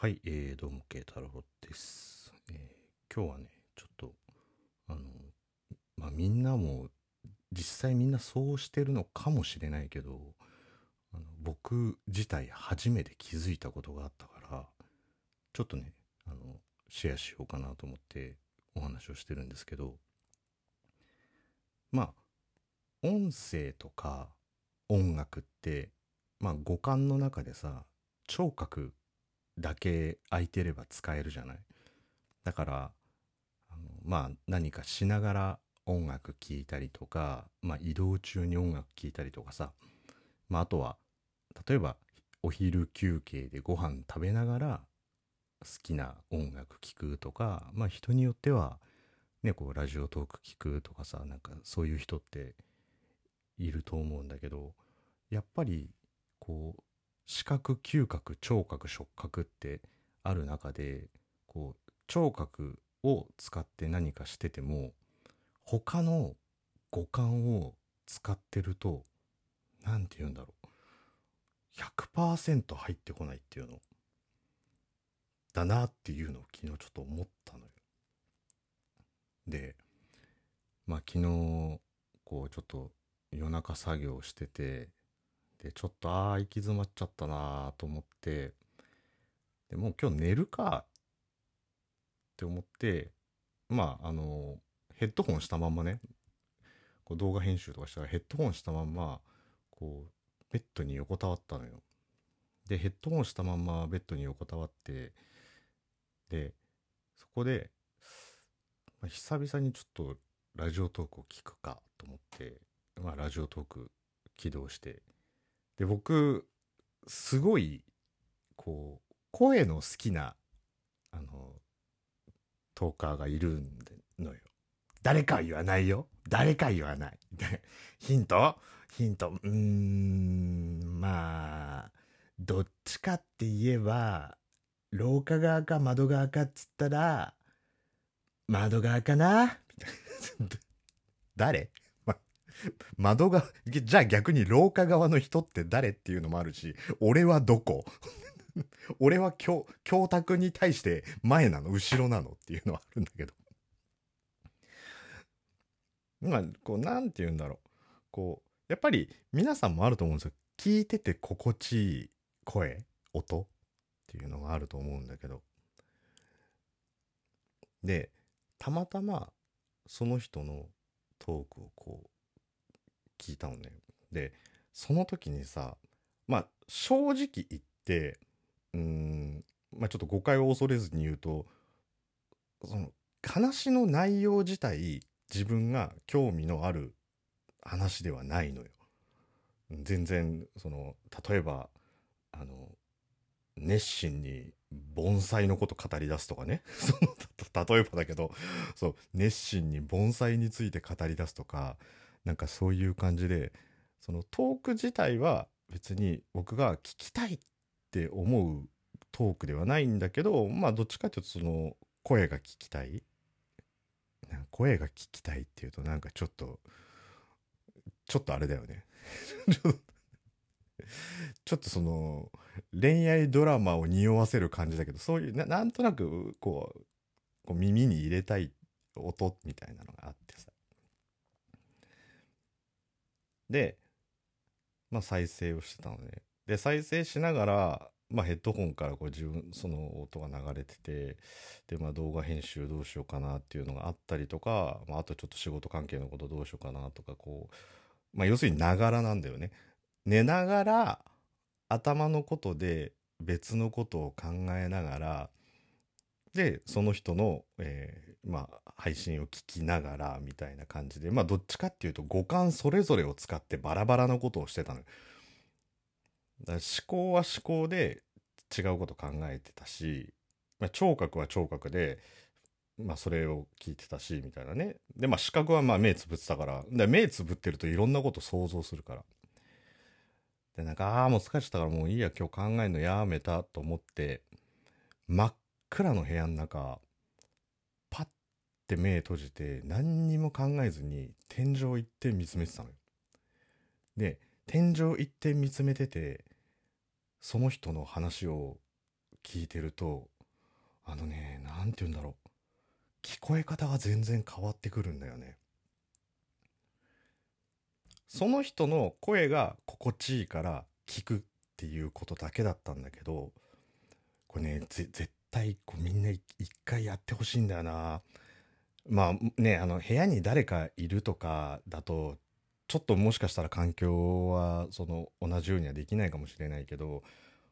はい、えー、どうも、慶太郎です。えー今日はね、ちょっと、あの、まあ、みんなも、実際みんなそうしてるのかもしれないけど、あの僕自体初めて気づいたことがあったから、ちょっとね、あの、シェアしようかなと思ってお話をしてるんですけど、まあ、音声とか音楽って、まあ、五感の中でさ、聴覚だけ空いてれば使えるじゃない？だからあのまあ何かしながら音楽聴いたりとか、まあ、移動中に音楽聴いたりとかさ、まあ、あとは例えばお昼休憩でご飯食べながら好きな音楽聴くとかまあ人によってはねこうラジオトーク聞くとかさなんかそういう人っていると思うんだけどやっぱりこう視覚嗅覚聴覚触覚ってある中でこう聴覚を使って何かしてても他の五感を使ってると何て言うんだろう100%入ってこないっていうのだなっていうのを昨日ちょっと思ったのよ。でまあ昨日こうちょっと夜中作業しててでちょっとああ行き詰まっちゃったなーと思って。でもう今日寝るかって思ってまああのヘッドホンしたまんまねこう動画編集とかしたらヘッドホンしたまんまこうベッドに横たわったのよ。でヘッドホンしたまんまベッドに横たわってでそこで、まあ、久々にちょっとラジオトークを聞くかと思って、まあ、ラジオトーク起動してで僕すごいこう声の好きなあのトーカーがいるのよ。誰かは言わないよ。誰か言わない。で ヒント？ヒント。うーんまあどっちかって言えば廊下側か窓側かっつったら窓側かな？みたいな。誰？窓がじゃあ逆に廊下側の人って誰っていうのもあるし俺はどこ？俺は教教託に対して前なの？後ろなの？っていうのはあるんだけど。まあこうなんて言うんだろう。こうやっぱり皆さんもあると思うんですよ。聞いてて心地いい声音っていうのがあると思うんだけど。でたまたまその人のトークをこう聞いたのね。で、その時にさ、まあ、正直言って、うん、まあちょっと誤解を恐れずに言うと、その、話の内容自体、自分が興味のある話ではないのよ。全然、その、例えば、あの、熱心に盆栽のこと語り出すとかね。その、例えばだけど、そう、熱心に盆栽について語り出すとか、なんかそういう感じでそのトーク自体は別に僕が聞きたいって思うトークではないんだけどまあどっちかというとその声が聞きたい。なんか声が聞きたいっていうとなんかちょっとちょっとあれだよね。ちょっとその恋愛ドラマを匂わせる感じだけどそういうななんとなくこうこう耳に入れたい音みたいなのがあってさ。で、まあ、再生をしてたのね。で、再生しながら、まあ、ヘッドホンからこう自分、その音が流れてて、で、まあ、動画編集どうしようかなっていうのがあったりとか、まあ、あとちょっと仕事関係のことどうしようかなとか、こう、まあ、要するにながらなんだよね。寝ながら、頭のことで別のことを考えながら、で、その人の、えまあ、配信を聞きながら、みたいな感じで、まあ、どっちかっていうと、五感それぞれを使ってバラバラなことをしてたの。だ思考は思考で違うこと考えてたし、まあ、聴覚は聴覚で、まあ、それを聞いてたし、みたいなね。で、まあ、視覚はまあ、目つぶってたから、で目つぶってるといろんなこと想像するから。で、なんか、ああ、もう疲れちゃったからもういいや、今日考えるのやめたと思って、真っ暗の部屋の中、て目閉じて何にも考えずに天井一点見つめてたのよ。で、天井一点見つめてて、その人の話を聞いてるとあのね何て言うんだろう聞こえ方が全然変わってくるんだよね。その人の声が心地いいから聞くっていうことだけだったんだけどこれね絶対こうみんな一回やってほしいんだよな。まあねあの部屋に誰かいるとかだとちょっともしかしたら環境はその同じようにはできないかもしれないけど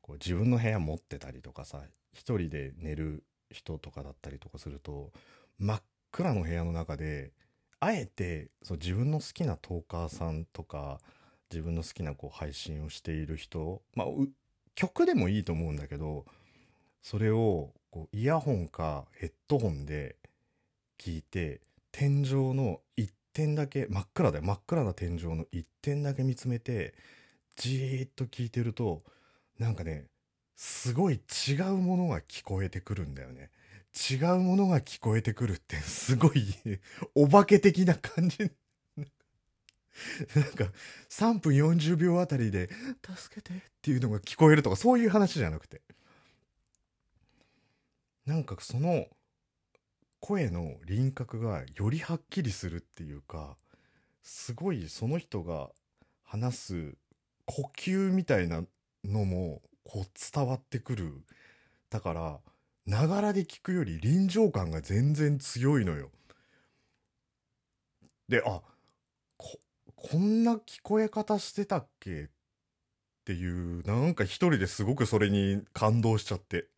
こう自分の部屋持ってたりとかさ一人で寝る人とかだったりとかすると真っ暗の部屋の中であえてそう自分の好きなトーカーさんとか自分の好きなこう配信をしている人まあ曲でもいいと思うんだけどそれをこうイヤホンかヘッドホンで聞いて天井の一点だけ真っ暗で真っ暗な天井の一点だけ見つめてじーっと聞いてるとなんかねすごい違うものが聞こえてくるんだよね。違うものが聞こえてくるってすごいお化け的な感じ。なんか3分40秒あたりで助けてっていうのが聞こえるとかそういう話じゃなくて。なんかその声の輪郭がよりはっきりするっていうかすごいその人が話す呼吸みたいなのもこう伝わってくる。だからながらで聞くより臨場感が全然強いのよ。であここんな聞こえ方してたっけ？っていうなんか一人ですごくそれに感動しちゃって。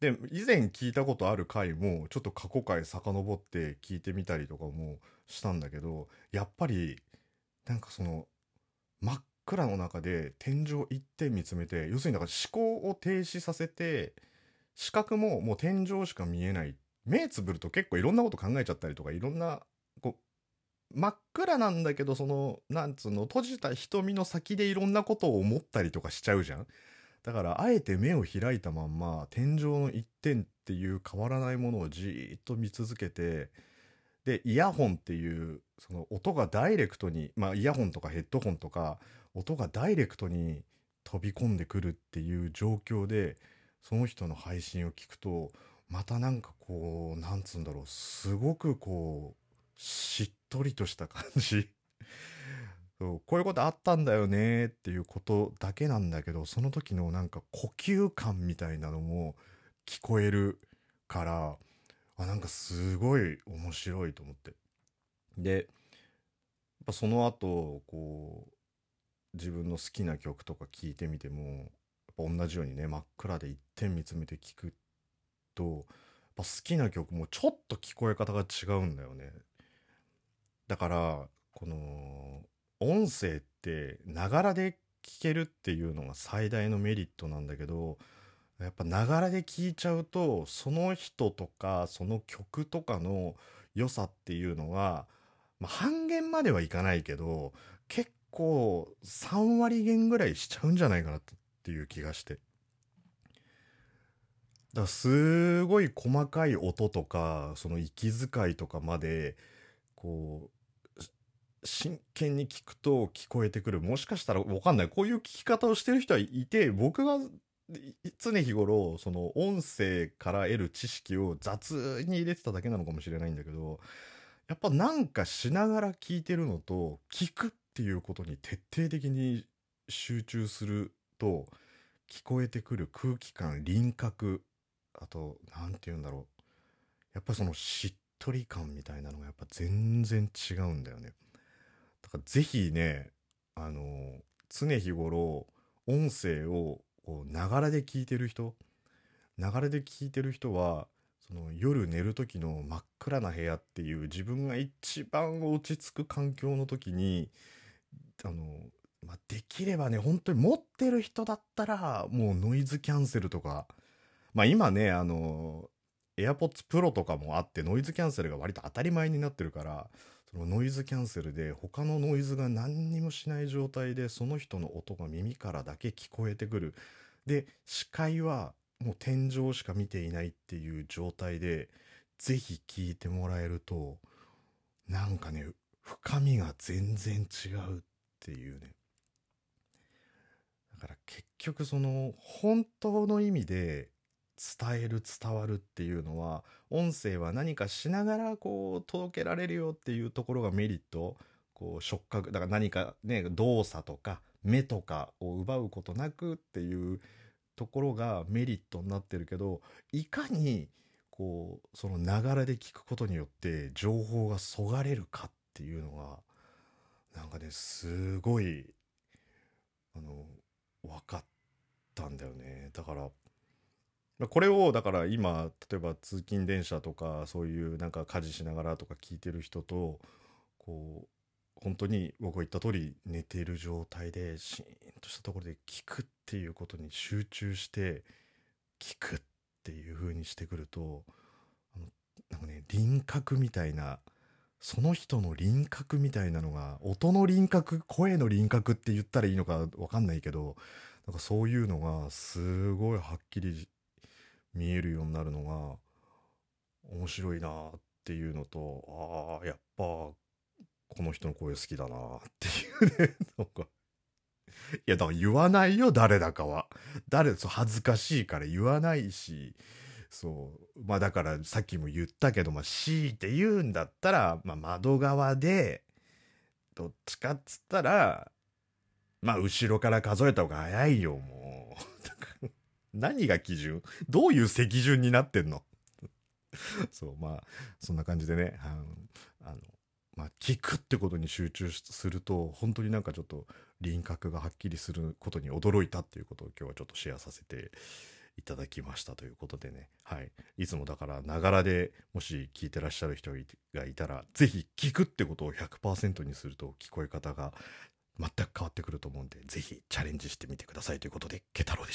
で以前聞いたことある回もちょっと過去回遡って聞いてみたりとかもしたんだけどやっぱりなんかその真っ暗の中で天井一点見つめて要するにだから思考を停止させて視覚ももう天井しか見えない目つぶると結構いろんなこと考えちゃったりとかいろんなこう真っ暗なんだけどそのなんつうの閉じた瞳の先でいろんなことを思ったりとかしちゃうじゃん。だからあえて目を開いたまんま天井の一点っていう変わらないものをじーっと見続けてでイヤホンっていうその音がダイレクトにまあイヤホンとかヘッドホンとか音がダイレクトに飛び込んでくるっていう状況でその人の配信を聞くとまたなんかこうなんつうんだろうすごくこうしっとりとした感じ。そうこういうことあったんだよねっていうことだけなんだけどその時のなんか呼吸感みたいなのも聞こえるからあなんかすごい面白いと思って。でその後こう自分の好きな曲とか聴いてみても同じようにね真っ暗で一点見つめて聴くと好きな曲もちょっと聞こえ方が違うんだよね。だからこの音声ってながらで聞けるっていうのが最大のメリットなんだけどやっぱながらで聞いちゃうとその人とかその曲とかの良さっていうのが、まあ、半減まではいかないけど結構3割減ぐらいしちゃうんじゃないかなっていう気がして。だからすごい細かい音とかその息遣いとかまでこう真剣に聞くと聞こえてくる。もしかしたらわかんない。こういう聞き方をしてる人はいて、僕が常日頃、その音声から得る知識を雑に入れてただけなのかもしれないんだけど、やっぱなんかしながら聞いてるのと、聞くっていうことに徹底的に集中すると、聞こえてくる空気感、輪郭、あと、何て言うんだろう。やっぱそのしっとり感みたいなのがやっぱ全然違うんだよね。だからぜひね、あの、常日頃、音声をこう、ながらで聞いてる人、ながらで聞いてる人は、その夜寝る時の真っ暗な部屋っていう自分が一番落ち着く環境の時に、あの、まあ、できればね、本当に持ってる人だったら、もうノイズキャンセルとか、まあ今ね、あの、AirPods Pro とかもあってノイズキャンセルが割と当たり前になってるから、そのノイズキャンセルで他のノイズが何にもしない状態でその人の音が耳からだけ聞こえてくる。で、視界はもう天井しか見ていないっていう状態で、ぜひ聞いてもらえると、なんかね、深みが全然違うっていうね。だから結局その本当の意味で伝える伝わるっていうのは音声は何かしながらこう届けられるよっていうところがメリット。こう触覚だから何かね動作とか目とかを奪うことなくっていうところがメリットになってるけどいかにこうそのながらで聞くことによって情報がそがれるかっていうのがなんかねすごいあの分かったんだよね。だからこれをだから今例えば通勤電車とかそういうなんか家事しながらとか聞いてる人とこう本当に僕が言った通り寝ている状態でシーンとしたところで聞くっていうことに集中して聞くっていう風にしてくるとあのなんかね輪郭みたいなその人の輪郭みたいなのが音の輪郭声の輪郭って言ったらいいのか分かんないけどなんかそういうのがすごいはっきり見えるようになるのが面白いなっていうのとああやっぱこの人の声好きだなっていうね なんか。いやだから言わないよ誰だかは。誰そう恥ずかしいから言わないしそう。まあだからさっきも言ったけどまあ強いて言うんだったら、まあ、窓側でどっちかっつったらまあ後ろから数えた方が早いよもう。何が基準？どういう席順になってんの？そうまあそんな感じでねあのまあ聞くってことに集中すると本当になんかちょっと輪郭がはっきりすることに驚いたっていうことを今日はちょっとシェアさせていただきましたということでね。はい。いつもだからながらでもし聞いてらっしゃる人がいたら是非聞くってことを100%にすると聞こえ方が全く変わってくると思うんで是非チャレンジしてみてくださいということでケ太郎でした。